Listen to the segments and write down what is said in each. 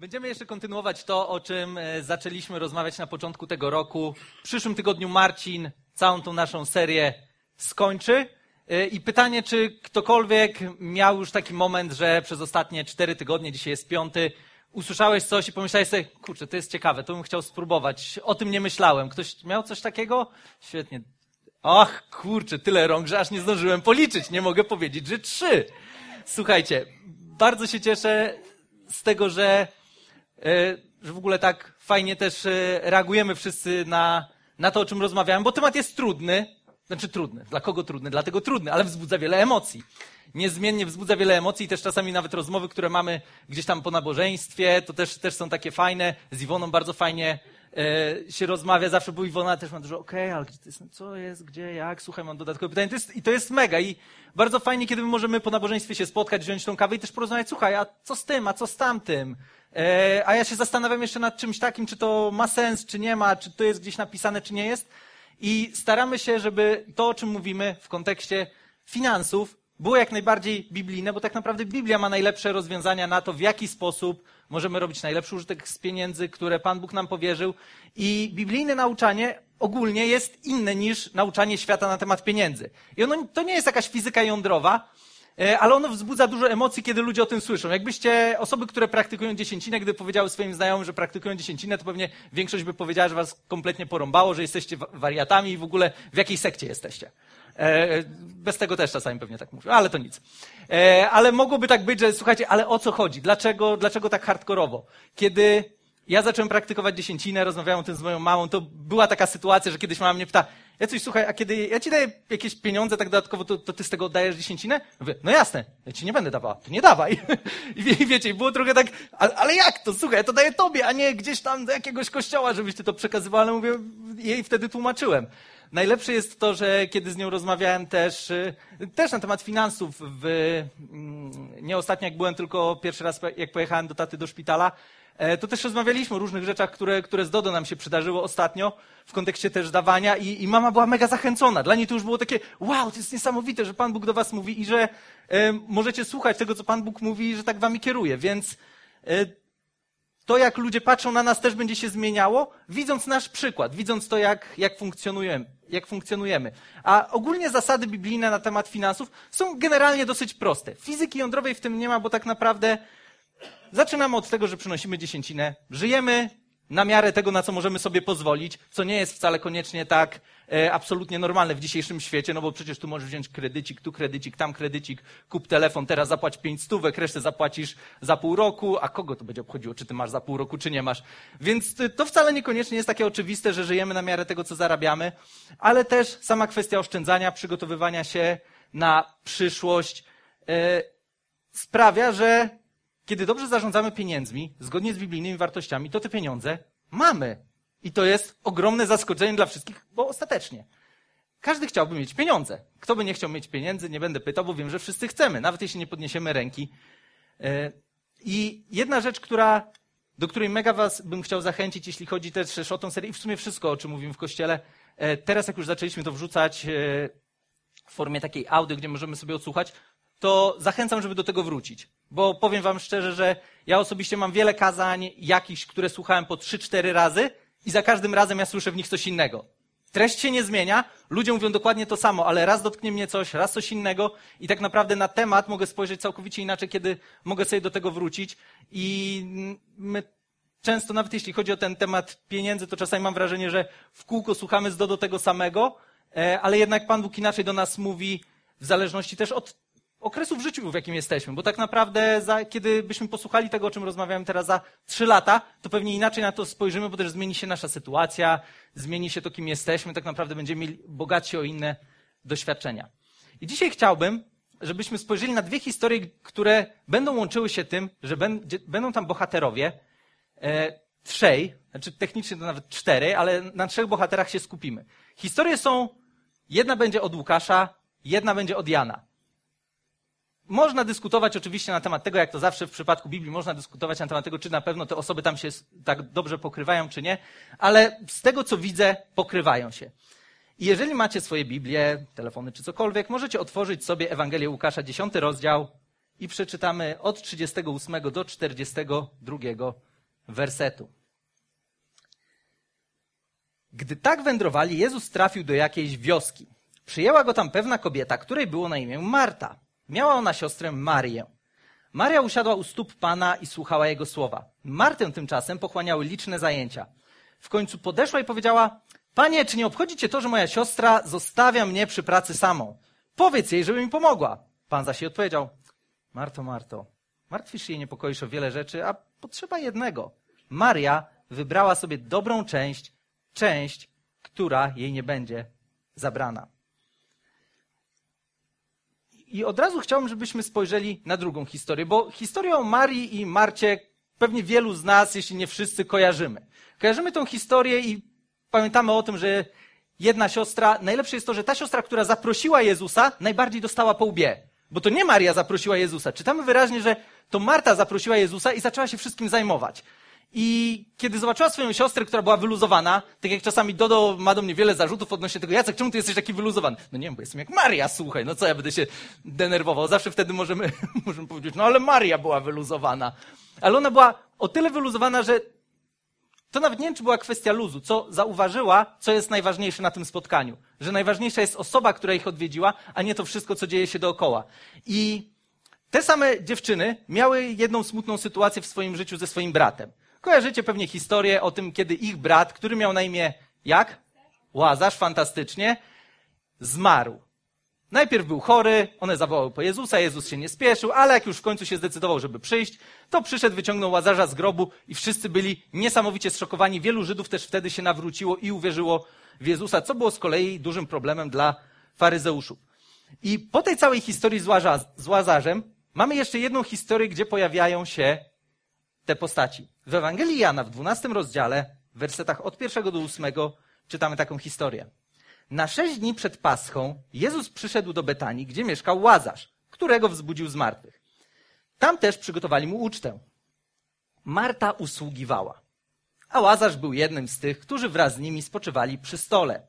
Będziemy jeszcze kontynuować to, o czym e, zaczęliśmy rozmawiać na początku tego roku. W przyszłym tygodniu Marcin całą tą naszą serię skończy. E, I pytanie, czy ktokolwiek miał już taki moment, że przez ostatnie cztery tygodnie, dzisiaj jest piąty, usłyszałeś coś i pomyślałeś sobie, kurczę, to jest ciekawe, to bym chciał spróbować. O tym nie myślałem. Ktoś miał coś takiego? Świetnie. Ach, kurczę, tyle rąk, że aż nie zdążyłem policzyć. Nie mogę powiedzieć, że trzy. Słuchajcie, bardzo się cieszę z tego, że że w ogóle tak fajnie też e, reagujemy wszyscy na, na to, o czym rozmawiałem, bo temat jest trudny. Znaczy trudny. Dla kogo trudny? Dlatego trudny, ale wzbudza wiele emocji. Niezmiennie wzbudza wiele emocji i też czasami nawet rozmowy, które mamy gdzieś tam po nabożeństwie, to też, też są takie fajne. Z Iwoną bardzo fajnie e, się rozmawia zawsze, bo Iwona też ma dużo, okej, okay, ale gdzie jest, co jest, gdzie, jak, słuchaj, mam dodatkowe pytanie. To jest, I to jest mega i bardzo fajnie, kiedy my możemy po nabożeństwie się spotkać, wziąć tą kawę i też porozmawiać, słuchaj, a co z tym, a co z tamtym? E, a ja się zastanawiam jeszcze nad czymś takim, czy to ma sens, czy nie ma, czy to jest gdzieś napisane, czy nie jest. I staramy się, żeby to, o czym mówimy w kontekście finansów, było jak najbardziej biblijne, bo tak naprawdę Biblia ma najlepsze rozwiązania na to, w jaki sposób możemy robić najlepszy użytek z pieniędzy, które Pan Bóg nam powierzył. I biblijne nauczanie ogólnie jest inne niż nauczanie świata na temat pieniędzy. I ono to nie jest jakaś fizyka jądrowa, ale ono wzbudza dużo emocji, kiedy ludzie o tym słyszą. Jakbyście osoby, które praktykują dziesięcinę, gdy powiedziały swoim znajomym, że praktykują dziesięcinę, to pewnie większość by powiedziała, że was kompletnie porąbało, że jesteście wariatami i w ogóle w jakiej sekcie jesteście. E, bez tego też czasami pewnie tak mówią, ale to nic. E, ale mogłoby tak być, że słuchajcie, ale o co chodzi? Dlaczego, dlaczego tak hardkorowo? Kiedy ja zacząłem praktykować dziesięcinę, rozmawiałem o tym z moją mamą, to była taka sytuacja, że kiedyś mama mnie pyta, ja coś, słuchaj, a kiedy ja ci daję jakieś pieniądze tak dodatkowo, to, to ty z tego oddajesz dziesięcinę? Mówię, no jasne, ja ci nie będę dawała, to nie dawaj. I, wie, wiecie, było trochę tak, ale, ale, jak to, słuchaj, ja to daję tobie, a nie gdzieś tam do jakiegoś kościoła, żebyś ty to przekazywał, ale mówię, jej wtedy tłumaczyłem. Najlepsze jest to, że kiedy z nią rozmawiałem też, y, też na temat finansów, w, mm, nie ostatnio jak byłem, tylko pierwszy raz jak pojechałem do taty do szpitala, to też rozmawialiśmy o różnych rzeczach, które, które z Dodo nam się przydarzyło ostatnio, w kontekście też dawania i, i mama była mega zachęcona. Dla niej to już było takie, wow, to jest niesamowite, że Pan Bóg do was mówi i że e, możecie słuchać tego, co Pan Bóg mówi i że tak wami kieruje. Więc e, to, jak ludzie patrzą na nas, też będzie się zmieniało, widząc nasz przykład, widząc to, jak, jak funkcjonujemy. Jak funkcjonujemy. A ogólnie zasady biblijne na temat finansów są generalnie dosyć proste. Fizyki jądrowej w tym nie ma, bo tak naprawdę Zaczynamy od tego, że przynosimy dziesięcinę. Żyjemy na miarę tego, na co możemy sobie pozwolić, co nie jest wcale koniecznie tak e, absolutnie normalne w dzisiejszym świecie, no bo przecież tu możesz wziąć kredycik, tu kredycik, tam kredycik, kup telefon, teraz zapłać pięć stówek, resztę zapłacisz za pół roku, a kogo to będzie obchodziło, czy ty masz za pół roku, czy nie masz. Więc to wcale niekoniecznie jest takie oczywiste, że żyjemy na miarę tego, co zarabiamy, ale też sama kwestia oszczędzania, przygotowywania się na przyszłość e, sprawia, że kiedy dobrze zarządzamy pieniędzmi, zgodnie z biblijnymi wartościami, to te pieniądze mamy. I to jest ogromne zaskoczenie dla wszystkich, bo ostatecznie każdy chciałby mieć pieniądze. Kto by nie chciał mieć pieniędzy, nie będę pytał, bo wiem, że wszyscy chcemy, nawet jeśli nie podniesiemy ręki. E, I jedna rzecz, która, do której mega was bym chciał zachęcić, jeśli chodzi też o tą serię i w sumie wszystko, o czym mówimy w kościele, e, teraz jak już zaczęliśmy to wrzucać e, w formie takiej audio, gdzie możemy sobie odsłuchać, to zachęcam, żeby do tego wrócić. Bo powiem wam szczerze, że ja osobiście mam wiele kazań jakichś, które słuchałem po trzy, cztery razy i za każdym razem ja słyszę w nich coś innego. Treść się nie zmienia, ludzie mówią dokładnie to samo, ale raz dotknie mnie coś, raz coś innego i tak naprawdę na temat mogę spojrzeć całkowicie inaczej, kiedy mogę sobie do tego wrócić i my często, nawet jeśli chodzi o ten temat pieniędzy, to czasami mam wrażenie, że w kółko słuchamy z do, do tego samego, e, ale jednak Pan Bóg inaczej do nas mówi w zależności też od okresu w życiu, w jakim jesteśmy, bo tak naprawdę, za, kiedy byśmy posłuchali tego, o czym rozmawiałem teraz za trzy lata, to pewnie inaczej na to spojrzymy, bo też zmieni się nasza sytuacja, zmieni się to, kim jesteśmy, tak naprawdę będziemy mieli bogatsi o inne doświadczenia. I dzisiaj chciałbym, żebyśmy spojrzeli na dwie historie, które będą łączyły się tym, że będą tam bohaterowie, e, trzej, znaczy technicznie to nawet cztery, ale na trzech bohaterach się skupimy. Historie są, jedna będzie od Łukasza, jedna będzie od Jana. Można dyskutować oczywiście na temat tego, jak to zawsze w przypadku Biblii, można dyskutować na temat tego, czy na pewno te osoby tam się tak dobrze pokrywają, czy nie, ale z tego, co widzę, pokrywają się. I jeżeli macie swoje Biblie, telefony czy cokolwiek, możecie otworzyć sobie Ewangelię Łukasza, 10 rozdział i przeczytamy od 38 do 42 wersetu. Gdy tak wędrowali, Jezus trafił do jakiejś wioski. Przyjęła go tam pewna kobieta, której było na imię Marta. Miała ona siostrę Marię. Maria usiadła u stóp Pana i słuchała jego słowa. Martę tymczasem pochłaniały liczne zajęcia. W końcu podeszła i powiedziała: Panie, czy nie obchodzi cię to, że moja siostra zostawia mnie przy pracy samą? Powiedz jej, żeby mi pomogła. Pan zaś jej odpowiedział: Marto, Marto, martwisz się i niepokoisz o wiele rzeczy, a potrzeba jednego. Maria wybrała sobie dobrą część, część, która jej nie będzie zabrana. I od razu chciałbym, żebyśmy spojrzeli na drugą historię, bo historię o Marii i Marcie pewnie wielu z nas, jeśli nie wszyscy, kojarzymy. Kojarzymy tą historię i pamiętamy o tym, że jedna siostra, najlepsze jest to, że ta siostra, która zaprosiła Jezusa, najbardziej dostała po łbie. Bo to nie Maria zaprosiła Jezusa. Czytamy wyraźnie, że to Marta zaprosiła Jezusa i zaczęła się wszystkim zajmować. I kiedy zobaczyła swoją siostrę, która była wyluzowana, tak jak czasami Dodo ma do mnie wiele zarzutów odnośnie tego, Jacek, czemu ty jesteś taki wyluzowany? No nie wiem, bo jestem jak Maria, słuchaj, no co ja będę się denerwował? Zawsze wtedy możemy, możemy powiedzieć, no ale Maria była wyluzowana. Ale ona była o tyle wyluzowana, że to nawet nie wiem, czy była kwestia luzu, co zauważyła, co jest najważniejsze na tym spotkaniu. Że najważniejsza jest osoba, która ich odwiedziła, a nie to wszystko, co dzieje się dookoła. I te same dziewczyny miały jedną smutną sytuację w swoim życiu ze swoim bratem. Kojarzycie pewnie historię o tym, kiedy ich brat, który miał na imię jak? Łazarz, fantastycznie, zmarł. Najpierw był chory, one zawołały po Jezusa, Jezus się nie spieszył, ale jak już w końcu się zdecydował, żeby przyjść, to przyszedł, wyciągnął Łazarza z grobu i wszyscy byli niesamowicie zszokowani. Wielu Żydów też wtedy się nawróciło i uwierzyło w Jezusa, co było z kolei dużym problemem dla faryzeuszów. I po tej całej historii z Łazarzem mamy jeszcze jedną historię, gdzie pojawiają się te postaci. W Ewangelii Jana w 12 rozdziale, w wersetach od pierwszego do ósmego, czytamy taką historię. Na sześć dni przed Paschą Jezus przyszedł do Betanii, gdzie mieszkał Łazarz, którego wzbudził z martwych. Tam też przygotowali mu ucztę. Marta usługiwała, a Łazarz był jednym z tych, którzy wraz z nimi spoczywali przy stole.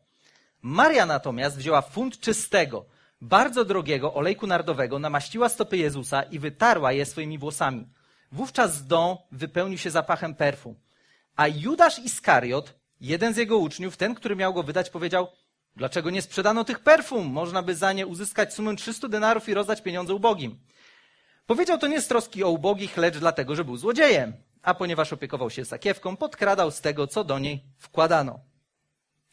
Maria natomiast wzięła funt czystego, bardzo drogiego olejku nardowego, namaściła stopy Jezusa i wytarła je swoimi włosami. Wówczas dom wypełnił się zapachem perfum. A Judasz Iskariot, jeden z jego uczniów, ten, który miał go wydać, powiedział, dlaczego nie sprzedano tych perfum? Można by za nie uzyskać sumę 300 denarów i rozdać pieniądze ubogim. Powiedział to nie z troski o ubogich, lecz dlatego, że był złodziejem. A ponieważ opiekował się sakiewką, podkradał z tego, co do niej wkładano.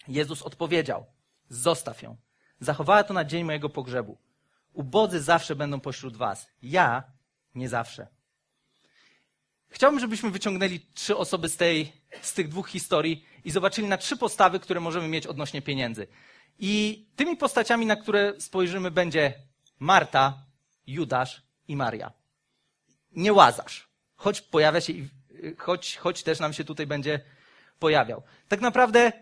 Jezus odpowiedział, zostaw ją. Zachowała to na dzień mojego pogrzebu. Ubodzy zawsze będą pośród was. Ja nie zawsze. Chciałbym, żebyśmy wyciągnęli trzy osoby z, tej, z tych dwóch historii i zobaczyli na trzy postawy, które możemy mieć odnośnie pieniędzy. I tymi postaciami, na które spojrzymy, będzie Marta, Judasz i Maria. Nie Łazarz, choć pojawia się, choć, choć też nam się tutaj będzie pojawiał. Tak naprawdę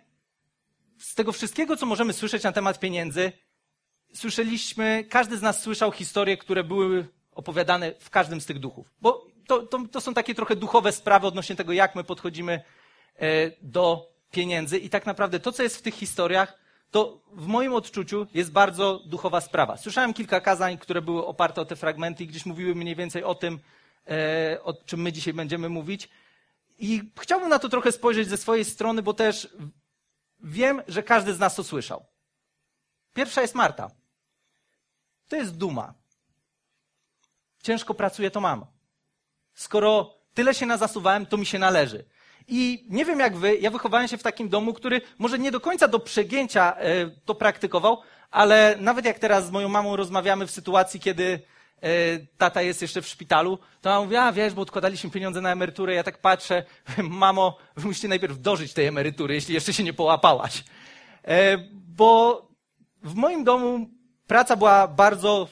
z tego wszystkiego, co możemy słyszeć na temat pieniędzy, słyszeliśmy, każdy z nas słyszał historie, które były opowiadane w każdym z tych duchów. Bo to, to, to są takie trochę duchowe sprawy odnośnie tego, jak my podchodzimy e, do pieniędzy. I tak naprawdę to, co jest w tych historiach, to w moim odczuciu jest bardzo duchowa sprawa. Słyszałem kilka kazań, które były oparte o te fragmenty i gdzieś mówiły mniej więcej o tym, e, o czym my dzisiaj będziemy mówić. I chciałbym na to trochę spojrzeć ze swojej strony, bo też wiem, że każdy z nas to słyszał. Pierwsza jest Marta. To jest duma. Ciężko pracuję, to mam. Skoro tyle się nazasuwałem, to mi się należy. I nie wiem jak wy, ja wychowałem się w takim domu, który może nie do końca do przegięcia e, to praktykował, ale nawet jak teraz z moją mamą rozmawiamy w sytuacji, kiedy e, tata jest jeszcze w szpitalu, to ona mówi, a wiesz, bo odkładaliśmy pieniądze na emeryturę. Ja tak patrzę, mamo, wy musicie najpierw dożyć tej emerytury, jeśli jeszcze się nie połapałaś. E, bo w moim domu praca była bardzo,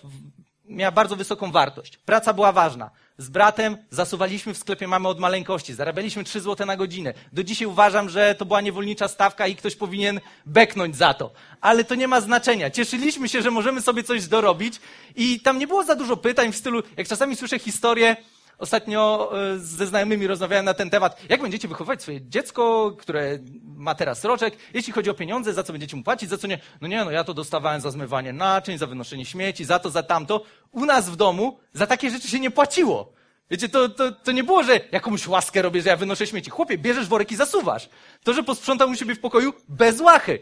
miała bardzo wysoką wartość. Praca była ważna. Z bratem zasuwaliśmy w sklepie mamy od maleńkości. Zarabialiśmy 3 zł na godzinę. Do dzisiaj uważam, że to była niewolnicza stawka i ktoś powinien beknąć za to. Ale to nie ma znaczenia. Cieszyliśmy się, że możemy sobie coś dorobić i tam nie było za dużo pytań w stylu, jak czasami słyszę historię, Ostatnio e, ze znajomymi rozmawiałem na ten temat. Jak będziecie wychowywać swoje dziecko, które ma teraz roczek, jeśli chodzi o pieniądze, za co będziecie mu płacić, za co nie? No nie, no ja to dostawałem za zmywanie naczyń, za wynoszenie śmieci, za to, za tamto. U nas w domu za takie rzeczy się nie płaciło. Wiecie, to, to, to nie było, że jakąś łaskę robię, że ja wynoszę śmieci. Chłopie, bierzesz worek i zasuwasz. To, że posprzątał u siebie w pokoju, bez łachy.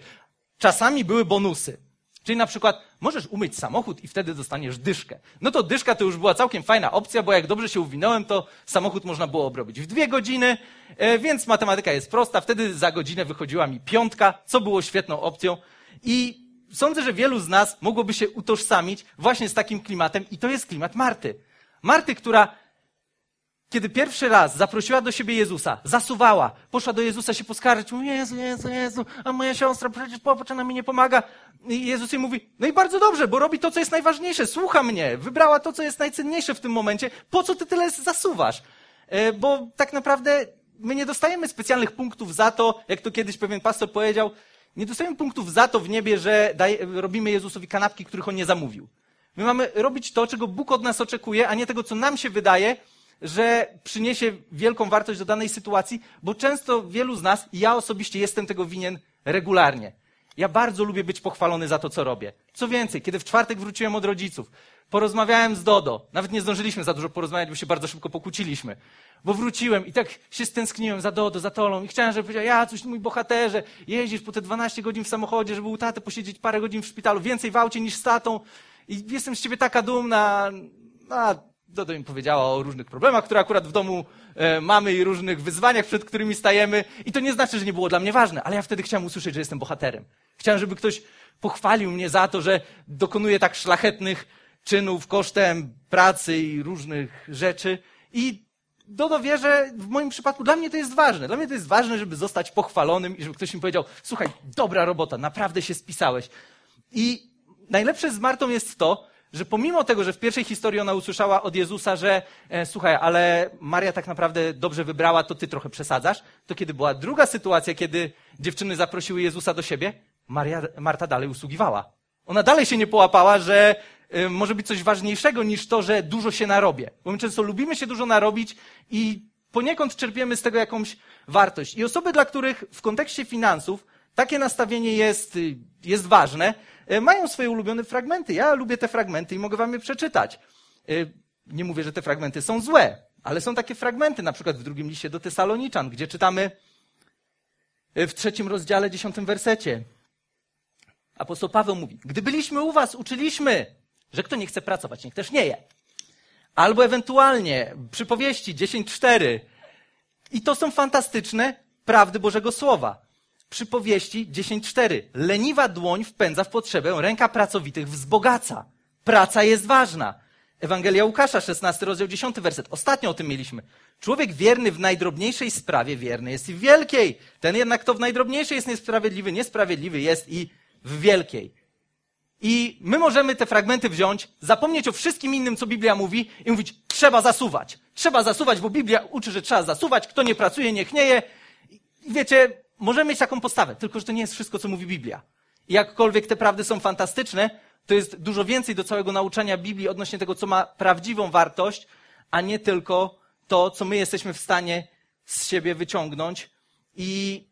Czasami były bonusy. Czyli na przykład możesz umyć samochód i wtedy dostaniesz dyszkę. No to dyszka to już była całkiem fajna opcja, bo jak dobrze się uwinąłem, to samochód można było obrobić w dwie godziny, e, więc matematyka jest prosta. Wtedy za godzinę wychodziła mi piątka, co było świetną opcją. I sądzę, że wielu z nas mogłoby się utożsamić właśnie z takim klimatem i to jest klimat Marty. Marty, która kiedy pierwszy raz zaprosiła do siebie Jezusa, zasuwała, poszła do Jezusa się poskarżyć, mówi, Jezu, Jezu, Jezu, a moja siostra przecież popatrz, ona mi nie pomaga. I Jezus jej mówi, no i bardzo dobrze, bo robi to, co jest najważniejsze, słucha mnie, wybrała to, co jest najcenniejsze w tym momencie, po co ty tyle zasuwasz? E, bo tak naprawdę my nie dostajemy specjalnych punktów za to, jak to kiedyś pewien pastor powiedział, nie dostajemy punktów za to w niebie, że robimy Jezusowi kanapki, których on nie zamówił. My mamy robić to, czego Bóg od nas oczekuje, a nie tego, co nam się wydaje, że przyniesie wielką wartość do danej sytuacji, bo często wielu z nas, ja osobiście jestem tego winien regularnie. Ja bardzo lubię być pochwalony za to, co robię. Co więcej, kiedy w czwartek wróciłem od rodziców, porozmawiałem z Dodo. Nawet nie zdążyliśmy za dużo porozmawiać, bo się bardzo szybko pokłóciliśmy. Bo wróciłem i tak się stęskniłem za Dodo, za Tolą i chciałem, żeby powiedział, ja coś mój bohaterze, jeździsz po te 12 godzin w samochodzie, żeby u taty posiedzieć parę godzin w szpitalu, więcej w aucie niż z tatą i jestem z ciebie taka dumna. A Dodo mi powiedziała o różnych problemach, które akurat w domu e, mamy i różnych wyzwaniach, przed którymi stajemy. I to nie znaczy, że nie było dla mnie ważne, ale ja wtedy chciałem usłyszeć, że jestem bohaterem. Chciałem, żeby ktoś pochwalił mnie za to, że dokonuję tak szlachetnych czynów kosztem pracy i różnych rzeczy. I Dodo wie, że w moim przypadku dla mnie to jest ważne. Dla mnie to jest ważne, żeby zostać pochwalonym i żeby ktoś mi powiedział, słuchaj, dobra robota, naprawdę się spisałeś. I najlepsze z Martą jest to, że pomimo tego, że w pierwszej historii ona usłyszała od Jezusa, że e, słuchaj, ale Maria tak naprawdę dobrze wybrała, to ty trochę przesadzasz, to kiedy była druga sytuacja, kiedy dziewczyny zaprosiły Jezusa do siebie, Maria, Marta dalej usługiwała. Ona dalej się nie połapała, że e, może być coś ważniejszego niż to, że dużo się narobię. Bo my często lubimy się dużo narobić i poniekąd czerpiemy z tego jakąś wartość. I osoby, dla których w kontekście finansów takie nastawienie jest, y, jest ważne, mają swoje ulubione fragmenty. Ja lubię te fragmenty i mogę wam je przeczytać. E, nie mówię, że te fragmenty są złe, ale są takie fragmenty, na przykład w drugim liście do Tesaloniczan, gdzie czytamy e, w trzecim rozdziale, dziesiątym wersecie. Apostoł Paweł mówi, gdy byliśmy u was, uczyliśmy, że kto nie chce pracować, niech też nie je. Albo ewentualnie przypowieści 10.4. I to są fantastyczne prawdy Bożego Słowa przypowieści 10.4. Leniwa dłoń wpędza w potrzebę, ręka pracowitych wzbogaca. Praca jest ważna. Ewangelia Łukasza, 16 rozdział 10 werset. Ostatnio o tym mieliśmy. Człowiek wierny w najdrobniejszej sprawie wierny jest i w wielkiej. Ten jednak, kto w najdrobniejszej jest niesprawiedliwy, niesprawiedliwy jest i w wielkiej. I my możemy te fragmenty wziąć, zapomnieć o wszystkim innym, co Biblia mówi i mówić, trzeba zasuwać. Trzeba zasuwać, bo Biblia uczy, że trzeba zasuwać. Kto nie pracuje, niech nie je. I wiecie, możemy mieć taką postawę, tylko że to nie jest wszystko, co mówi Biblia. I jakkolwiek te prawdy są fantastyczne, to jest dużo więcej do całego nauczania Biblii odnośnie tego, co ma prawdziwą wartość, a nie tylko to, co my jesteśmy w stanie z siebie wyciągnąć. I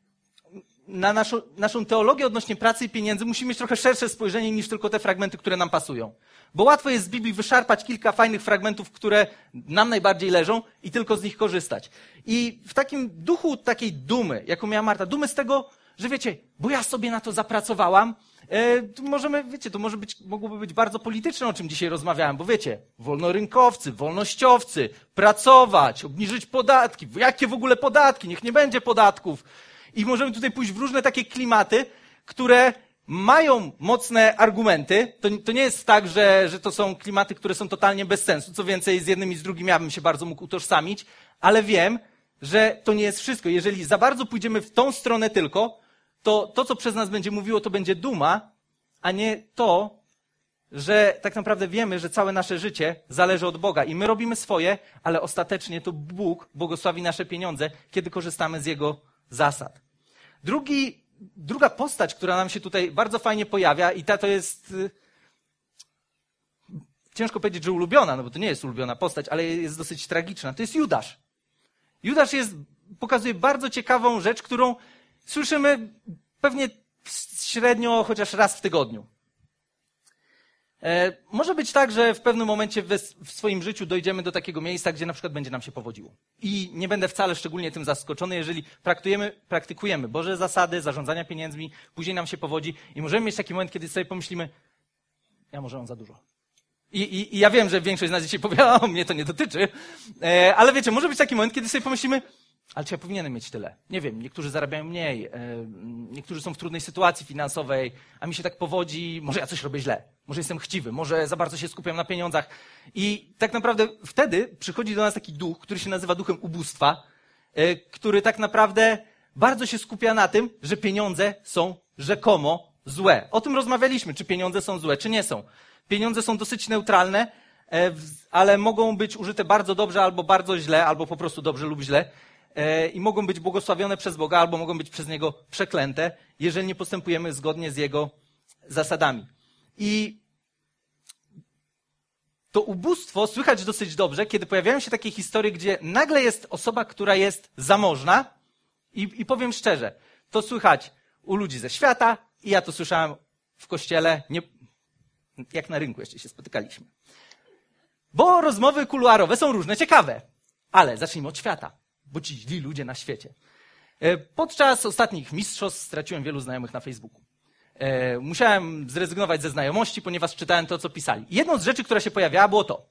na naszą, naszą teologię odnośnie pracy i pieniędzy musimy mieć trochę szersze spojrzenie niż tylko te fragmenty, które nam pasują. Bo łatwo jest z Biblii wyszarpać kilka fajnych fragmentów, które nam najbardziej leżą i tylko z nich korzystać. I w takim duchu takiej dumy, jaką miała Marta, dumy z tego, że wiecie, bo ja sobie na to zapracowałam, e, możemy, wiecie, to może być, mogłoby być bardzo polityczne, o czym dzisiaj rozmawiałem, bo wiecie, wolnorynkowcy, wolnościowcy, pracować, obniżyć podatki, jakie w ogóle podatki, niech nie będzie podatków. I możemy tutaj pójść w różne takie klimaty, które mają mocne argumenty. To, to nie jest tak, że, że to są klimaty, które są totalnie bez sensu. Co więcej, z jednym i z drugim ja bym się bardzo mógł utożsamić, ale wiem, że to nie jest wszystko. Jeżeli za bardzo pójdziemy w tą stronę tylko, to to, co przez nas będzie mówiło, to będzie duma, a nie to, że tak naprawdę wiemy, że całe nasze życie zależy od Boga i my robimy swoje, ale ostatecznie to Bóg błogosławi nasze pieniądze, kiedy korzystamy z Jego zasad. Drugi druga postać, która nam się tutaj bardzo fajnie pojawia i ta to jest y, ciężko powiedzieć, że ulubiona, no bo to nie jest ulubiona postać, ale jest dosyć tragiczna. To jest Judasz. Judasz jest, pokazuje bardzo ciekawą rzecz, którą słyszymy pewnie średnio chociaż raz w tygodniu. E, może być tak, że w pewnym momencie w swoim życiu dojdziemy do takiego miejsca, gdzie na przykład będzie nam się powodziło. I nie będę wcale szczególnie tym zaskoczony, jeżeli praktykujemy, praktykujemy Boże zasady zarządzania pieniędzmi, później nam się powodzi i możemy mieć taki moment, kiedy sobie pomyślimy, ja może mam za dużo. I, i, I, ja wiem, że większość z nas dzisiaj powie, o, mnie to nie dotyczy, e, ale wiecie, może być taki moment, kiedy sobie pomyślimy, ale czy ja powinienem mieć tyle? Nie wiem, niektórzy zarabiają mniej, e, niektórzy są w trudnej sytuacji finansowej, a mi się tak powodzi, może ja coś robię źle, może jestem chciwy, może za bardzo się skupiam na pieniądzach. I tak naprawdę wtedy przychodzi do nas taki duch, który się nazywa duchem ubóstwa, e, który tak naprawdę bardzo się skupia na tym, że pieniądze są rzekomo złe. O tym rozmawialiśmy, czy pieniądze są złe, czy nie są. Pieniądze są dosyć neutralne, e, ale mogą być użyte bardzo dobrze albo bardzo źle, albo po prostu dobrze lub źle. E, I mogą być błogosławione przez Boga, albo mogą być przez Niego przeklęte, jeżeli nie postępujemy zgodnie z Jego zasadami. I to ubóstwo słychać dosyć dobrze, kiedy pojawiają się takie historie, gdzie nagle jest osoba, która jest zamożna. I, i powiem szczerze, to słychać u ludzi ze świata, i ja to słyszałem w kościele. Nie, jak na rynku jeszcze się spotykaliśmy. Bo rozmowy kuluarowe są różne, ciekawe. Ale zacznijmy od świata, bo ci źli ludzie na świecie. E, podczas ostatnich mistrzostw straciłem wielu znajomych na Facebooku. E, musiałem zrezygnować ze znajomości, ponieważ czytałem to, co pisali. jedną z rzeczy, która się pojawiała, było to.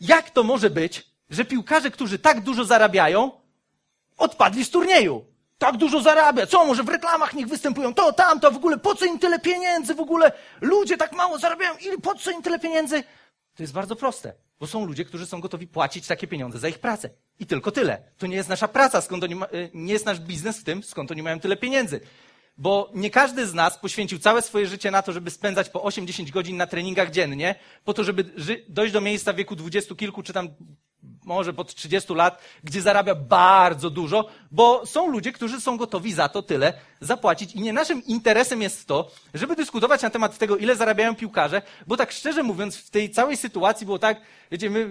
Jak to może być, że piłkarze, którzy tak dużo zarabiają, odpadli z turnieju? tak dużo zarabia, co, może w reklamach niech występują, to, tamto, w ogóle, po co im tyle pieniędzy, w ogóle, ludzie tak mało zarabiają, i po co im tyle pieniędzy? To jest bardzo proste, bo są ludzie, którzy są gotowi płacić takie pieniądze za ich pracę. I tylko tyle. To nie jest nasza praca, skąd oni ma, y, nie jest nasz biznes w tym, skąd oni mają tyle pieniędzy. Bo nie każdy z nas poświęcił całe swoje życie na to, żeby spędzać po 8-10 godzin na treningach dziennie, po to, żeby dojść do miejsca w wieku dwudziestu kilku czy tam może pod 30 lat, gdzie zarabia bardzo dużo, bo są ludzie, którzy są gotowi za to tyle zapłacić. I nie naszym interesem jest to, żeby dyskutować na temat tego, ile zarabiają piłkarze, bo tak szczerze mówiąc, w tej całej sytuacji było tak, wiecie, my,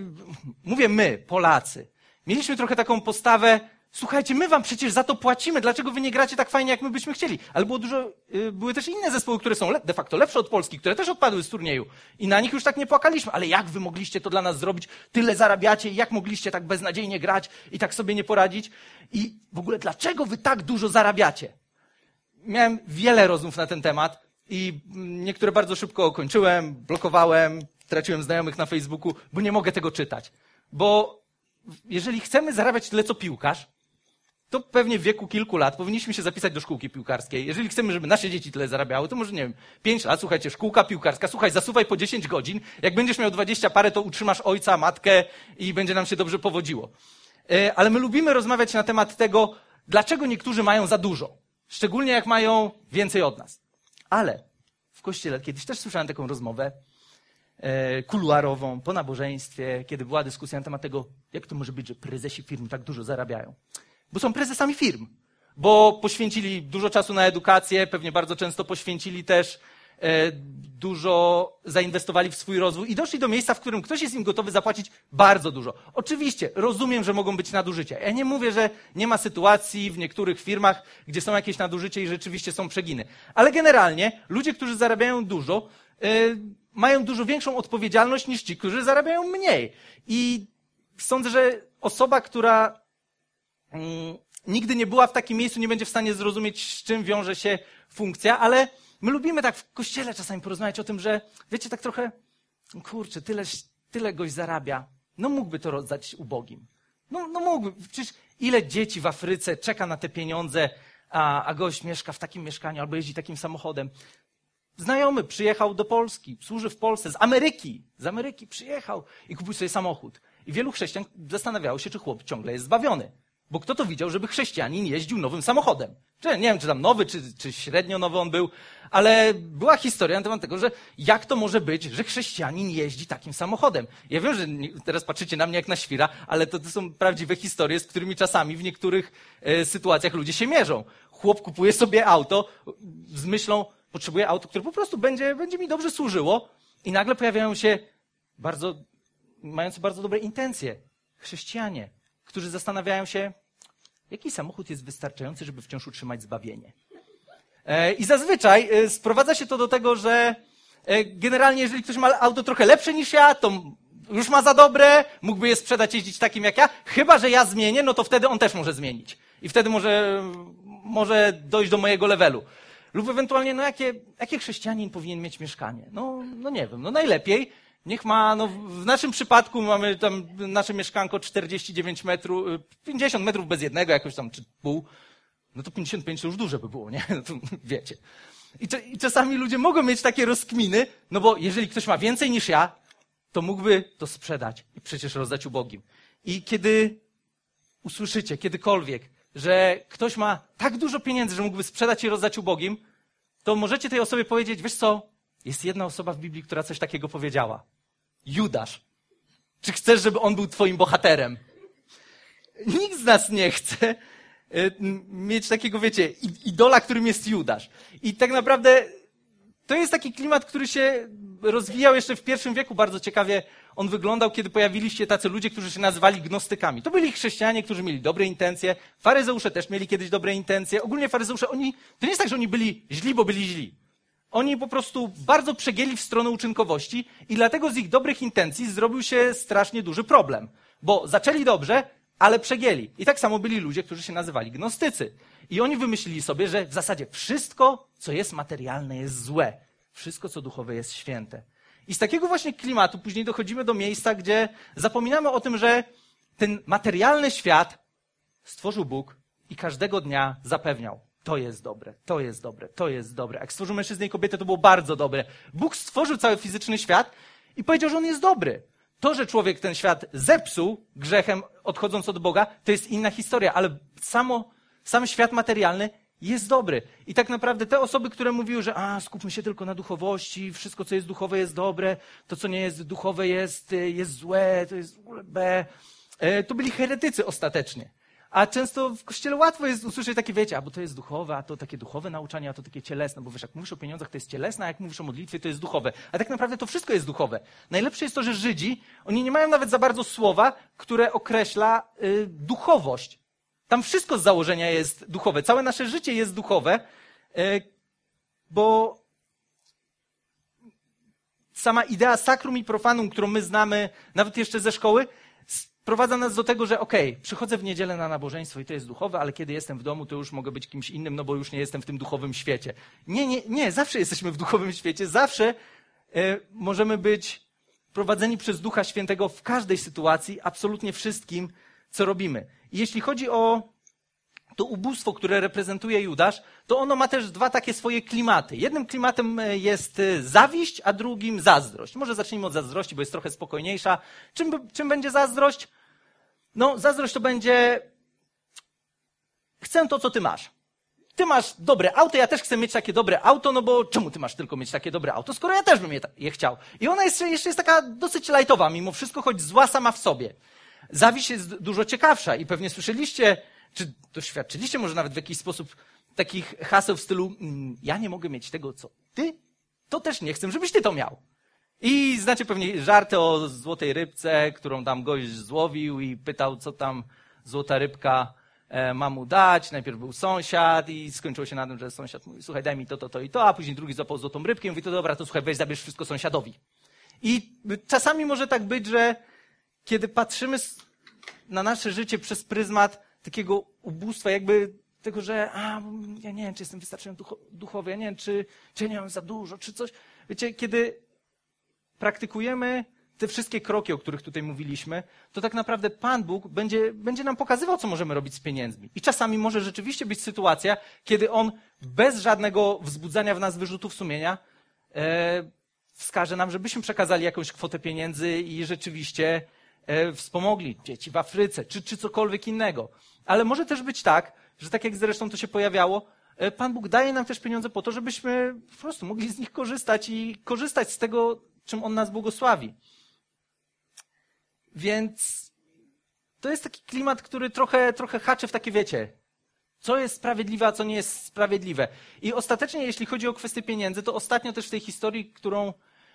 mówię my, Polacy, mieliśmy trochę taką postawę, Słuchajcie, my wam przecież za to płacimy, dlaczego wy nie gracie tak fajnie, jak my byśmy chcieli? Ale było dużo, y, były też inne zespoły, które są de facto lepsze od Polski, które też odpadły z turnieju. I na nich już tak nie płakaliśmy. Ale jak wy mogliście to dla nas zrobić? Tyle zarabiacie jak mogliście tak beznadziejnie grać i tak sobie nie poradzić? I w ogóle dlaczego wy tak dużo zarabiacie? Miałem wiele rozmów na ten temat i niektóre bardzo szybko kończyłem, blokowałem, traciłem znajomych na Facebooku, bo nie mogę tego czytać. Bo jeżeli chcemy zarabiać tyle co piłkarz, to pewnie w wieku kilku lat powinniśmy się zapisać do szkółki piłkarskiej. Jeżeli chcemy, żeby nasze dzieci tyle zarabiały, to może, nie wiem, pięć lat, słuchajcie, szkółka piłkarska, słuchaj, zasuwaj po 10 godzin. Jak będziesz miał 20 parę, to utrzymasz ojca, matkę i będzie nam się dobrze powodziło. E, ale my lubimy rozmawiać na temat tego, dlaczego niektórzy mają za dużo. Szczególnie jak mają więcej od nas. Ale w kościele kiedyś też słyszałem taką rozmowę e, kuluarową po nabożeństwie, kiedy była dyskusja na temat tego, jak to może być, że prezesi firm tak dużo zarabiają bo są prezesami firm, bo poświęcili dużo czasu na edukację, pewnie bardzo często poświęcili też e, dużo zainwestowali w swój rozwój i doszli do miejsca, w którym ktoś jest im gotowy zapłacić bardzo dużo. Oczywiście, rozumiem, że mogą być nadużycia. Ja nie mówię, że nie ma sytuacji w niektórych firmach, gdzie są jakieś nadużycia i rzeczywiście są przeginy. Ale generalnie ludzie, którzy zarabiają dużo, yy, mają dużo większą odpowiedzialność niż ci, którzy zarabiają mniej. I sądzę, że osoba, która nigdy nie była w takim miejscu, nie będzie w stanie zrozumieć, z czym wiąże się funkcja, ale my lubimy tak w kościele czasami porozmawiać o tym, że wiecie, tak trochę, kurczę, tyle, tyle goś zarabia, no mógłby to rozdać ubogim. No, no mógłby. Przecież ile dzieci w Afryce czeka na te pieniądze, a, a gość mieszka w takim mieszkaniu albo jeździ takim samochodem. Znajomy przyjechał do Polski, służy w Polsce, z Ameryki, z Ameryki przyjechał i kupił sobie samochód. I wielu chrześcijan zastanawiało się, czy chłop ciągle jest zbawiony. Bo kto to widział, żeby chrześcijanin jeździł nowym samochodem? Czy, nie wiem, czy tam nowy, czy, czy średnio nowy on był, ale była historia na temat tego, że jak to może być, że chrześcijanin jeździ takim samochodem. Ja wiem, że teraz patrzycie na mnie jak na świra, ale to, to są prawdziwe historie, z którymi czasami w niektórych e, sytuacjach ludzie się mierzą. Chłop kupuje sobie auto z myślą, potrzebuję auto, które po prostu będzie, będzie mi dobrze służyło i nagle pojawiają się bardzo, mający bardzo dobre intencje chrześcijanie, którzy zastanawiają się, jaki samochód jest wystarczający, żeby wciąż utrzymać zbawienie. E, I zazwyczaj e, sprowadza się to do tego, że E, generalnie, jeżeli ktoś ma auto trochę lepsze niż ja, to już ma za dobre, mógłby je sprzedać, jeździć takim jak ja. Chyba, że ja zmienię, no to wtedy on też może zmienić. I wtedy może, może dojść do mojego levelu. Lub ewentualnie, no jakie, jakie chrześcijanin powinien mieć mieszkanie? No, no nie wiem, no najlepiej. Niech ma, no w naszym przypadku mamy tam nasze mieszkanko 49 metrów, 50 y, metrów bez jednego, jakoś tam, czy pół. No to 55 to już duże by było, nie? No to wiecie. I, I czasami ludzie mogą mieć takie rozkminy, no bo jeżeli ktoś ma więcej niż ja, to mógłby to sprzedać i przecież rozdać ubogim. I kiedy usłyszycie kiedykolwiek, że ktoś ma tak dużo pieniędzy, że mógłby sprzedać i rozdać ubogim, to możecie tej osobie powiedzieć, wiesz co, jest jedna osoba w Biblii, która coś takiego powiedziała. Judasz. Czy chcesz, żeby on był twoim bohaterem? Nikt z nas nie chce e, mieć takiego, wiecie, idola, którym jest Judasz. I tak naprawdę to jest taki klimat, który się rozwijał jeszcze w pierwszym wieku bardzo ciekawie. On wyglądał, kiedy pojawili się tacy ludzie, którzy się nazywali gnostykami. To byli chrześcijanie, którzy mieli dobre intencje. Faryzeusze też mieli kiedyś dobre intencje. Ogólnie faryzeusze, oni, to nie jest tak, że oni byli źli, bo byli źli. Oni po prostu bardzo przegięli w stronę uczynkowości i dlatego z ich dobrych intencji zrobił się strasznie duży problem. Bo zaczęli dobrze, ale przegięli. I tak samo byli ludzie, którzy się nazywali gnostycy. I oni wymyślili sobie, że w zasadzie wszystko, co jest materialne, jest złe. Wszystko, co duchowe, jest święte. I z takiego właśnie klimatu później dochodzimy do miejsca, gdzie zapominamy o tym, że ten materialny świat stworzył Bóg i każdego dnia zapewniał. To jest dobre, to jest dobre, to jest dobre. Jak stworzył mężczyznę i kobietę, to było bardzo dobre. Bóg stworzył cały fizyczny świat i powiedział, że on jest dobry. To, że człowiek ten świat zepsuł grzechem, odchodząc od Boga, to jest inna historia, ale samo sam świat materialny jest dobry. I tak naprawdę te osoby, które mówiły, że a, skupmy się tylko na duchowości, wszystko, co jest duchowe, jest dobre, to, co nie jest duchowe, jest, jest złe, to jest w ogóle B, e, to byli heretycy ostatecznie. A często w kościele łatwo jest usłyszeć takie, wiecie, a bo to jest duchowe, a to takie duchowe nauczanie, a to takie cielesne, bo wiesz, jak mówisz o pieniądzach, to jest cielesne, a jak mówisz o modlitwie, to jest duchowe. A tak naprawdę to wszystko jest duchowe. Najlepsze jest to, że Żydzi, oni nie mają nawet za bardzo słowa, które określa y, duchowość. Tam wszystko z założenia jest duchowe. Całe nasze życie jest duchowe, e, bo sama idea sakrum i profanum, którą my znamy nawet jeszcze ze szkoły, sprowadza nas do tego, że okej, okay, przychodzę w niedzielę na nabożeństwo i to jest duchowe, ale kiedy jestem w domu, to już mogę być kimś innym, no bo już nie jestem w tym duchowym świecie. Nie, nie, nie, zawsze jesteśmy w duchowym świecie, zawsze e, możemy być prowadzeni przez Ducha Świętego w każdej sytuacji, absolutnie wszystkim, co robimy. I jeśli chodzi o to ubóstwo, które reprezentuje Judasz, to ono ma też dwa takie swoje klimaty. Jednym klimatem e, jest e, zawiść, a drugim zazdrość. Może zacznijmy od zazdrości, bo jest trochę spokojniejsza. Czym, czym będzie zazdrość? No, zazdrość to będzie chcę to, co ty masz. Ty masz dobre auto, ja też chcę mieć takie dobre auto, no bo czemu ty masz tylko mieć takie dobre auto, skoro ja też bym je, je chciał. I ona jest, jeszcze jest taka dosyć lajtowa mimo wszystko, choć zła sama w sobie. Zawiść jest dużo ciekawsza i pewnie słyszeliście, czy doświadczyliście może nawet w jakiś sposób takich haseł w stylu mm, ja nie mogę mieć tego, co ty, to też nie chcę, żebyś ty to miał. I znacie pewnie żarty o złotej rybce, którą tam gość złowił i pytał, co tam złota rybka e, ma mu dać. Najpierw był sąsiad i skończyło się na tym, że sąsiad mówi, słuchaj, daj mi to, to, to i to, a później drugi zapał złotą rybkę i mówi, to dobra, to słuchaj, weź, zabierz wszystko sąsiadowi. I czasami może tak być, że kiedy patrzymy na nasze życie przez pryzmat takiego ubóstwa, jakby tego, że a, ja nie wiem, czy jestem wystarczająco duchowy, ja nie wiem, czy, czy ja nie mam za dużo, czy coś. Wiecie, kiedy praktykujemy te wszystkie kroki, o których tutaj mówiliśmy, to tak naprawdę Pan Bóg będzie, będzie nam pokazywał, co możemy robić z pieniędzmi. I czasami może rzeczywiście być sytuacja, kiedy On bez żadnego wzbudzania w nas wyrzutów sumienia e, wskaże nam, żebyśmy przekazali jakąś kwotę pieniędzy i rzeczywiście wspomogli dzieci w Afryce, czy, czy cokolwiek innego. Ale może też być tak, że tak jak zresztą to się pojawiało, e, Pan Bóg daje nam też pieniądze po to, żebyśmy po prostu mogli z nich korzystać i korzystać z tego, czym On nas błogosławi. Więc to jest taki klimat, który trochę, trochę haczy w takie, wiecie, co jest sprawiedliwe, a co nie jest sprawiedliwe. I ostatecznie, jeśli chodzi o kwestię pieniędzy, to ostatnio też w tej historii, którą,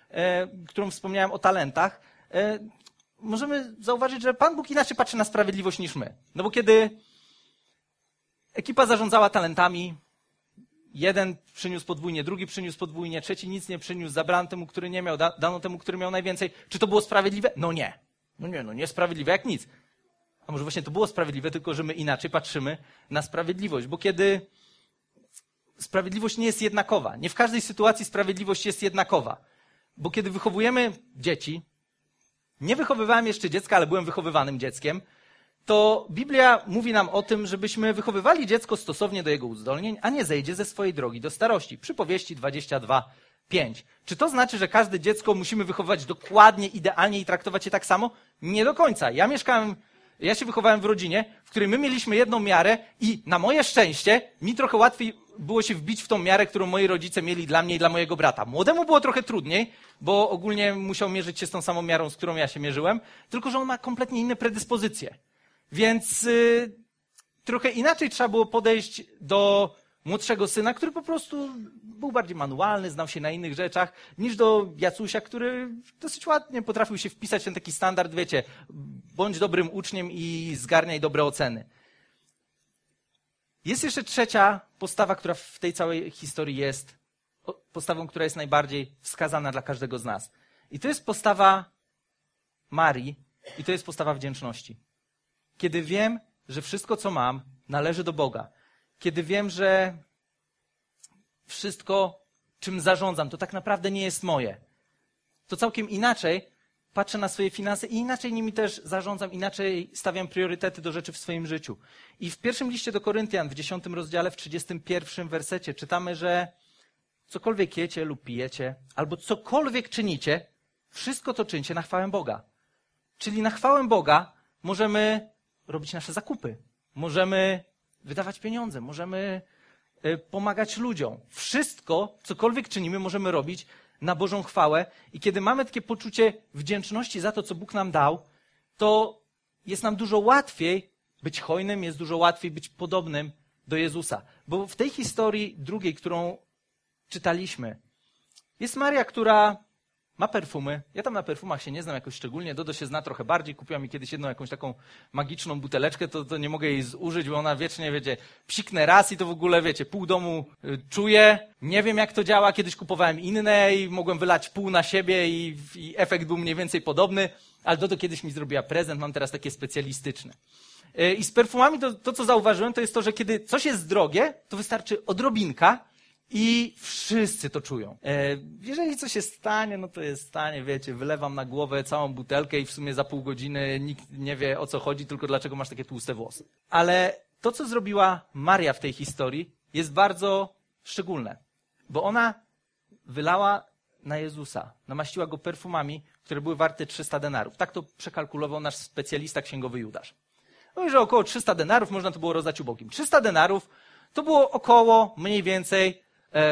e, którą wspomniałem o talentach, e, możemy zauważyć, że Pan Bóg inaczej patrzy na sprawiedliwość niż my. No bo kiedy ekipa zarządzała talentami, jeden przyniósł podwójnie, drugi przyniósł podwójnie, trzeci nic nie przyniósł, zabrano temu, który nie miał, da, dano temu, który miał najwięcej. Czy to było sprawiedliwe? No nie. No nie, no niesprawiedliwe jak nic. A może właśnie to było sprawiedliwe, tylko że my inaczej patrzymy na sprawiedliwość, bo kiedy sprawiedliwość nie jest jednakowa, nie w każdej sytuacji sprawiedliwość jest jednakowa, bo kiedy wychowujemy dzieci, nie wychowywałem jeszcze dziecka, ale byłem wychowywanym dzieckiem, to Biblia mówi nam o tym, żebyśmy wychowywali dziecko stosownie do jego uzdolnień, a nie zejdzie ze swojej drogi do starości. Przypowieści 22, 5. Czy to znaczy, że każde dziecko musimy wychowywać dokładnie, idealnie i traktować je tak samo? Nie do końca. Ja mieszkałem, ja się wychowałem w rodzinie, w której my mieliśmy jedną miarę i na moje szczęście mi trochę łatwiej było się wbić w tą miarę, którą moi rodzice mieli dla mnie i dla mojego brata. Młodemu było trochę trudniej, bo ogólnie musiał mierzyć się z tą samą miarą, z którą ja się mierzyłem, tylko że on ma kompletnie inne predyspozycje. Więc y, trochę inaczej trzeba było podejść do młodszego syna, który po prostu był bardziej manualny, znał się na innych rzeczach, niż do Jacusia, który dosyć ładnie potrafił się wpisać w ten taki standard, wiecie, bądź dobrym uczniem i zgarniaj dobre oceny. Jest jeszcze trzecia postawa, która w tej całej historii jest postawą, która jest najbardziej wskazana dla każdego z nas. I to jest postawa Marii i to jest postawa wdzięczności. Kiedy wiem, że wszystko, co mam, należy do Boga. Kiedy wiem, że wszystko, czym zarządzam, to tak naprawdę nie jest moje. To całkiem inaczej patrzę na swoje finanse i inaczej nimi też zarządzam, inaczej stawiam priorytety do rzeczy w swoim życiu. I w pierwszym liście do Koryntian, w dziesiątym rozdziale, w trzydziestym pierwszym wersecie czytamy, że cokolwiek jecie lub pijecie, albo cokolwiek czynicie, wszystko to czyńcie na chwałę Boga. Czyli na chwałę Boga możemy robić nasze zakupy, możemy wydawać pieniądze, możemy e, pomagać ludziom. Wszystko, cokolwiek czynimy, możemy robić na Bożą chwałę. I kiedy mamy takie poczucie wdzięczności za to, co Bóg nam dał, to jest nam dużo łatwiej być hojnym, jest dużo łatwiej być podobnym do Jezusa. Bo w tej historii drugiej, którą czytaliśmy, jest Maria, która ma perfumy. Ja tam na perfumach się nie znam jakoś szczególnie. Dodo się zna trochę bardziej. Kupiła mi kiedyś jedną jakąś taką magiczną buteleczkę, to, to nie mogę jej zużyć, bo ona wiecznie, wiecie, psiknę raz i to w ogóle, wiecie, pół domu y, czuję. Nie wiem, jak to działa. Kiedyś kupowałem inne i mogłem wylać pół na siebie i, i efekt był mniej więcej podobny. Ale Dodo kiedyś mi zrobiła prezent, mam teraz takie specjalistyczne. Y, I z perfumami to, to, co zauważyłem, to jest to, że kiedy coś jest drogie, to wystarczy odrobinka, i wszyscy to czują. E, jeżeli coś się stanie, no to jest stanie, wiecie, wylewam na głowę całą butelkę i w sumie za pół godziny nikt nie wie o co chodzi, tylko dlaczego masz takie tłuste włosy. Ale to, co zrobiła Maria w tej historii, jest bardzo szczególne, bo ona wylała na Jezusa, namaściła go perfumami, które były warte 300 denarów. Tak to przekalkulował nasz specjalista księgowy Judasz. Mówi, że około 300 denarów można to było rozdać ubogim. 300 denarów to było około mniej więcej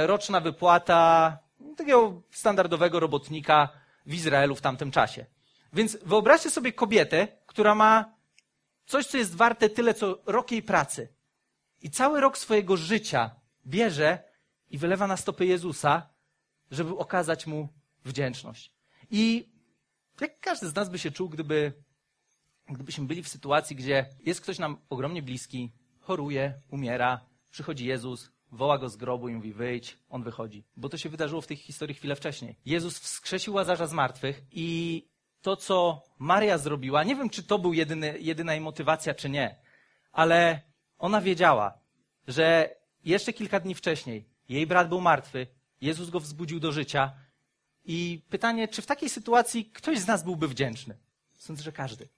roczna wypłata takiego standardowego robotnika w Izraelu w tamtym czasie. Więc wyobraźcie sobie kobietę, która ma coś, co jest warte tyle, co rok jej pracy. I cały rok swojego życia bierze i wylewa na stopy Jezusa, żeby okazać mu wdzięczność. I jak każdy z nas by się czuł, gdyby, gdybyśmy byli w sytuacji, gdzie jest ktoś nam ogromnie bliski, choruje, umiera, przychodzi Jezus, woła go z grobu i mówi wyjdź, on wychodzi. Bo to się wydarzyło w tej historii chwilę wcześniej. Jezus wskrzesił Łazarza z martwych i to, co Maria zrobiła, nie wiem, czy to był jedyny, jedyna jej motywacja, czy nie, ale ona wiedziała, że jeszcze kilka dni wcześniej jej brat był martwy, Jezus go wzbudził do życia i pytanie, czy w takiej sytuacji ktoś z nas byłby wdzięczny? Sądzę, że każdy.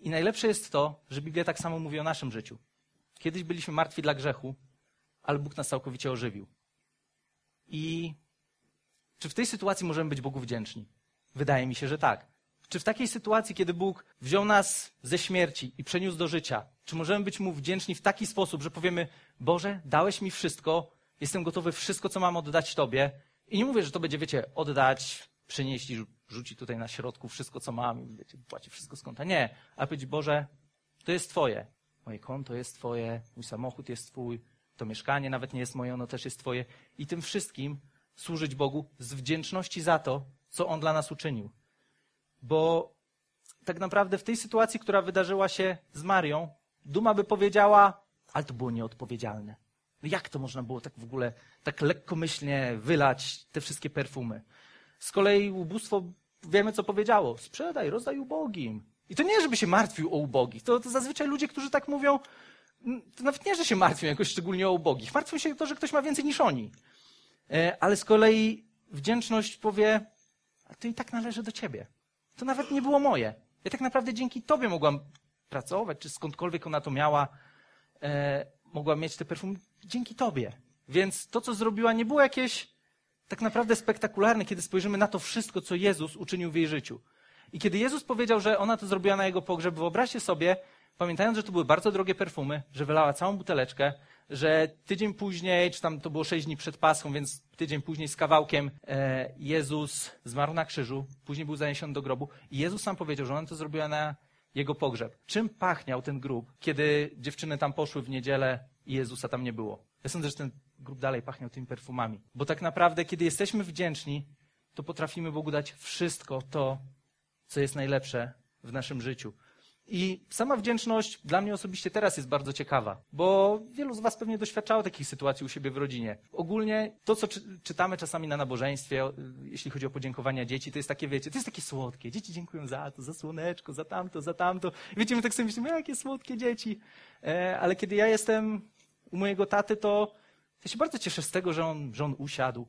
I najlepsze jest to, że Biblia tak samo mówi o naszym życiu. Kiedyś byliśmy martwi dla grzechu, ale Bóg nas całkowicie ożywił. I czy w tej sytuacji możemy być Bogu wdzięczni? Wydaje mi się, że tak. Czy w takiej sytuacji, kiedy Bóg wziął nas ze śmierci i przeniósł do życia, czy możemy być Mu wdzięczni w taki sposób, że powiemy: Boże, dałeś mi wszystko, jestem gotowy wszystko, co mam oddać Tobie. I nie mówię, że to będzie, wiecie, oddać, przynieść i rzucić tutaj na środku wszystko, co mam i wiecie, płaci wszystko z konta. Nie, ale powiedzieć: Boże, to jest Twoje. Moje konto jest Twoje, mój samochód jest Twój, to mieszkanie nawet nie jest moje, ono też jest Twoje. I tym wszystkim służyć Bogu z wdzięczności za to, co On dla nas uczynił. Bo tak naprawdę w tej sytuacji, która wydarzyła się z Marią, Duma by powiedziała, ale to było nieodpowiedzialne. No jak to można było tak w ogóle, tak lekkomyślnie wylać te wszystkie perfumy? Z kolei ubóstwo, wiemy co powiedziało, sprzedaj, rozdaj ubogim. I to nie, żeby się martwił o ubogich. To, to zazwyczaj ludzie, którzy tak mówią, to nawet nie, że się martwią jakoś szczególnie o ubogich. Martwią się to, że ktoś ma więcej niż oni. E, ale z kolei wdzięczność powie, a to i tak należy do ciebie. To nawet nie było moje. Ja tak naprawdę dzięki tobie mogłam pracować, czy skądkolwiek ona to miała, e, mogłam mieć te perfumy dzięki tobie. Więc to, co zrobiła, nie było jakieś tak naprawdę spektakularne, kiedy spojrzymy na to wszystko, co Jezus uczynił w jej życiu. I kiedy Jezus powiedział, że ona to zrobiła na jego pogrzeb, wyobraźcie sobie, pamiętając, że to były bardzo drogie perfumy, że wylała całą buteleczkę, że tydzień później, czy tam to było sześć dni przed Paschą, więc tydzień później z kawałkiem e, Jezus zmarł na krzyżu, później był zaniesiony do grobu i Jezus sam powiedział, że ona to zrobiła na jego pogrzeb. Czym pachniał ten grób, kiedy dziewczyny tam poszły w niedzielę i Jezusa tam nie było? Ja sądzę, że ten grób dalej pachniał tymi perfumami. Bo tak naprawdę, kiedy jesteśmy wdzięczni, to potrafimy Bogu dać wszystko to, co jest najlepsze w naszym życiu. I sama wdzięczność dla mnie osobiście teraz jest bardzo ciekawa, bo wielu z Was pewnie doświadczało takich sytuacji u siebie w rodzinie. Ogólnie to, co czy, czytamy czasami na nabożeństwie, jeśli chodzi o podziękowania dzieci, to jest takie, wiecie, to jest takie słodkie. Dzieci dziękują za to, za słoneczko, za tamto, za tamto. I wiecie, my tak sobie myślimy, jakie słodkie dzieci. E, ale kiedy ja jestem u mojego taty, to ja się bardzo cieszę z tego, że on, że on usiadł,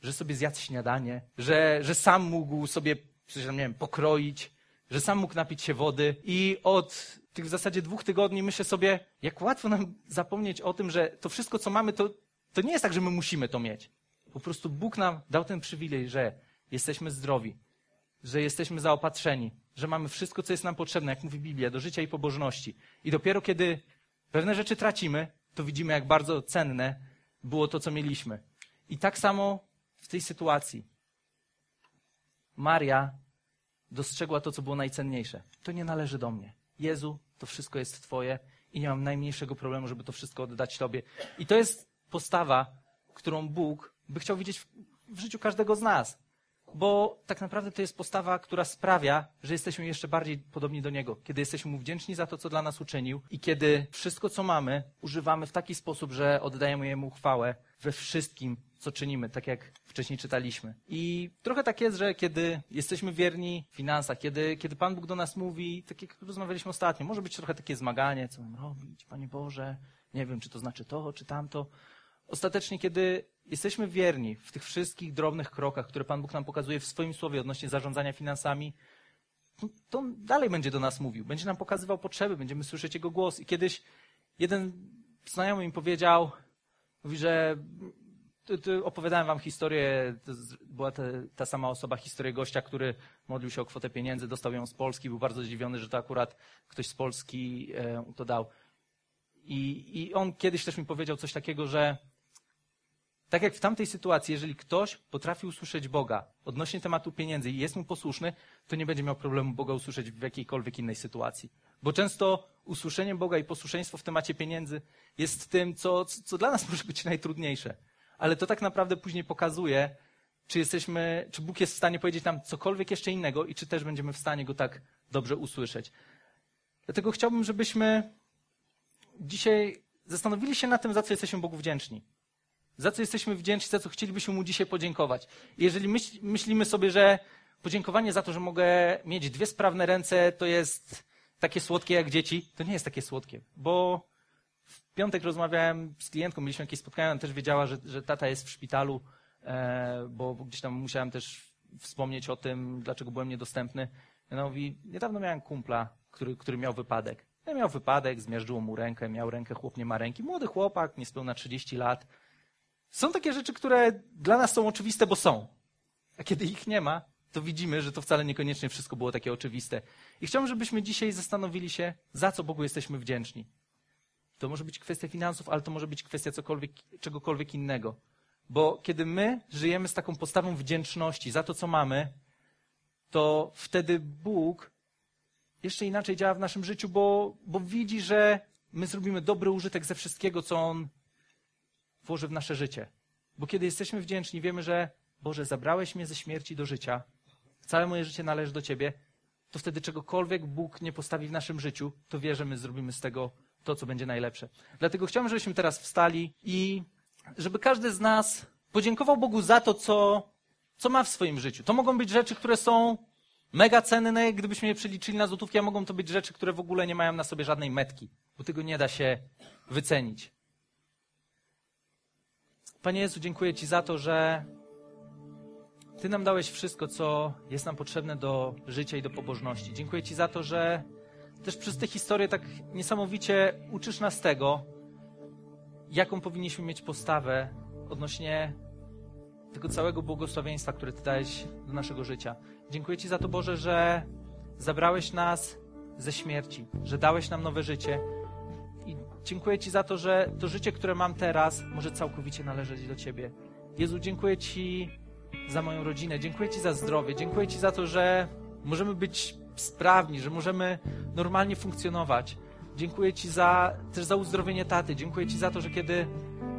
że sobie zjadł śniadanie, że, że sam mógł sobie, nie wiem, pokroić, że sam mógł napić się wody i od tych w zasadzie dwóch tygodni myślę sobie, jak łatwo nam zapomnieć o tym, że to wszystko, co mamy, to, to nie jest tak, że my musimy to mieć. Po prostu Bóg nam dał ten przywilej, że jesteśmy zdrowi, że jesteśmy zaopatrzeni, że mamy wszystko, co jest nam potrzebne, jak mówi Biblia, do życia i pobożności. I dopiero kiedy pewne rzeczy tracimy, to widzimy, jak bardzo cenne było to, co mieliśmy. I tak samo w tej sytuacji. Maria dostrzegła to, co było najcenniejsze. To nie należy do mnie. Jezu, to wszystko jest Twoje i nie mam najmniejszego problemu, żeby to wszystko oddać Tobie. I to jest postawa, którą Bóg by chciał widzieć w, w życiu każdego z nas. Bo tak naprawdę to jest postawa, która sprawia, że jesteśmy jeszcze bardziej podobni do Niego. Kiedy jesteśmy Mu wdzięczni za to, co dla nas uczynił i kiedy wszystko, co mamy, używamy w taki sposób, że oddajemy Jemu chwałę we wszystkim, co czynimy, tak jak wcześniej czytaliśmy. I trochę tak jest, że kiedy jesteśmy wierni w finansach, kiedy, kiedy Pan Bóg do nas mówi, tak jak rozmawialiśmy ostatnio, może być trochę takie zmaganie, co mam robić, Panie Boże, nie wiem, czy to znaczy to, czy tamto. Ostatecznie, kiedy jesteśmy wierni w tych wszystkich drobnych krokach, które Pan Bóg nam pokazuje w swoim słowie odnośnie zarządzania finansami, to dalej będzie do nas mówił, będzie nam pokazywał potrzeby, będziemy słyszeć Jego głos. I kiedyś jeden znajomy mi powiedział, mówi, że opowiadałem wam historię, to była ta, ta, sama osoba, historię gościa, który modlił się o kwotę pieniędzy, dostał ją z Polski, był bardzo zdziwiony, że to akurat ktoś z Polski e, to dał. I, I on kiedyś też mi powiedział coś takiego, że tak jak w tamtej sytuacji, jeżeli ktoś potrafi usłyszeć Boga odnośnie tematu pieniędzy i jest mu posłuszny, to nie będzie miał problemu Boga usłyszeć w jakiejkolwiek innej sytuacji. Bo często usłyszenie Boga i posłuszeństwo w temacie pieniędzy jest tym, co, co dla nas może być najtrudniejsze ale to tak naprawdę później pokazuje, czy jesteśmy, czy Bóg jest w stanie powiedzieć nam cokolwiek jeszcze innego i czy też będziemy w stanie go tak dobrze usłyszeć. Dlatego chciałbym, żebyśmy dzisiaj zastanowili się na tym, za co jesteśmy Bogu wdzięczni. Za co jesteśmy wdzięczni, za co chcielibyśmy Mu dzisiaj podziękować. Jeżeli myśl, myślimy sobie, że podziękowanie za to, że mogę mieć dwie sprawne ręce, to jest takie słodkie jak dzieci, to nie jest takie słodkie, bo w piątek rozmawiałem z klientką, mieliśmy jakieś spotkanie, ona też wiedziała, że, że tata jest w szpitalu, e, bo gdzieś tam musiałem też wspomnieć o tym, dlaczego byłem niedostępny. Ona mówi, niedawno miałem kumpla, który, który miał wypadek. Ja miał wypadek, zmierzyło mu rękę, miał rękę, chłop nie ma ręki. Młody chłopak, niespełna 30 lat. Są takie rzeczy, które dla nas są oczywiste, bo są. A kiedy ich nie ma, to widzimy, że to wcale niekoniecznie wszystko było takie oczywiste. I chciałbym, żebyśmy dzisiaj zastanowili się, za co Bogu jesteśmy wdzięczni. To może być kwestia finansów, ale to może być kwestia cokolwiek, czegokolwiek innego. Bo kiedy my żyjemy z taką postawą wdzięczności za to, co mamy, to wtedy Bóg jeszcze inaczej działa w naszym życiu, bo, bo widzi, że my zrobimy dobry użytek ze wszystkiego, co On włoży w nasze życie. Bo kiedy jesteśmy wdzięczni, wiemy, że Boże, zabrałeś mnie ze śmierci do życia, całe moje życie należy do Ciebie, to wtedy czegokolwiek Bóg nie postawi w naszym życiu, to wie, że my zrobimy z tego to, co będzie najlepsze. Dlatego chciałbym, żebyśmy teraz wstali i żeby każdy z nas podziękował Bogu za to, co, co ma w swoim życiu. To mogą być rzeczy, które są mega cenne, gdybyśmy je przeliczyli na złotówki, a mogą to być rzeczy, które w ogóle nie mają na sobie żadnej metki, bo tego nie da się wycenić. Panie Jezu, dziękuję Ci za to, że Ty nam dałeś wszystko, co jest nam potrzebne do życia i do pobożności. Dziękuję Ci za to, że też przez tę historię tak niesamowicie uczysz nas tego, jaką powinniśmy mieć postawę odnośnie tego całego błogosławieństwa, które Ty dałeś do naszego życia. Dziękuję Ci za to, Boże, że zabrałeś nas ze śmierci, że dałeś nam nowe życie. Dziękuję Ci za to, że to życie, które mam teraz, może całkowicie należeć do Ciebie. Jezu, dziękuję Ci za moją rodzinę, dziękuję Ci za zdrowie, dziękuję Ci za to, że możemy być sprawni, że możemy normalnie funkcjonować. Dziękuję Ci za, też za uzdrowienie taty. Dziękuję Ci za to, że kiedy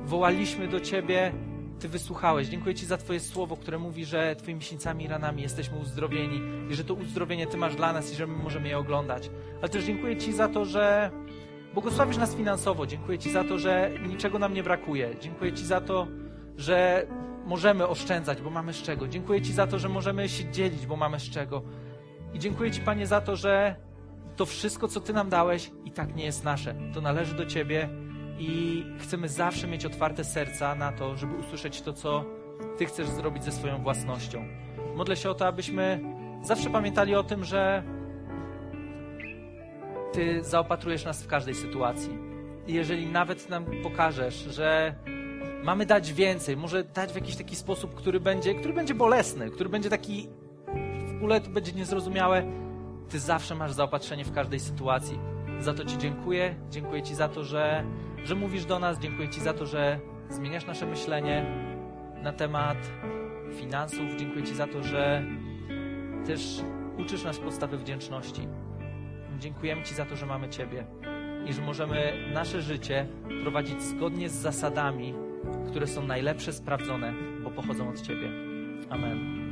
wołaliśmy do Ciebie, Ty wysłuchałeś. Dziękuję Ci za Twoje słowo, które mówi, że Twoimi miesięcami i ranami jesteśmy uzdrowieni i że to uzdrowienie Ty masz dla nas i że my możemy je oglądać. Ale też dziękuję Ci za to, że błogosławisz nas finansowo. Dziękuję Ci za to, że niczego nam nie brakuje. Dziękuję Ci za to, że możemy oszczędzać, bo mamy z czego. Dziękuję Ci za to, że możemy się dzielić, bo mamy z czego. I dziękuję Ci, Panie, za to, że to wszystko, co Ty nam dałeś, i tak nie jest nasze. To należy do Ciebie i chcemy zawsze mieć otwarte serca na to, żeby usłyszeć to, co Ty chcesz zrobić ze swoją własnością. Modlę się o to, abyśmy zawsze pamiętali o tym, że Ty zaopatrujesz nas w każdej sytuacji. I jeżeli nawet nam pokażesz, że mamy dać więcej, może dać w jakiś taki sposób, który będzie, który będzie bolesny, który będzie taki w ogóle to będzie niezrozumiałe, Ty zawsze masz zaopatrzenie w każdej sytuacji. Za to Ci dziękuję. Dziękuję Ci za to, że, że mówisz do nas. Dziękuję Ci za to, że zmieniasz nasze myślenie na temat finansów. Dziękuję Ci za to, że też uczysz nas podstawy wdzięczności. Dziękujemy Ci za to, że mamy Ciebie i że możemy nasze życie prowadzić zgodnie z zasadami, które są najlepsze, sprawdzone, bo pochodzą od Ciebie. Amen.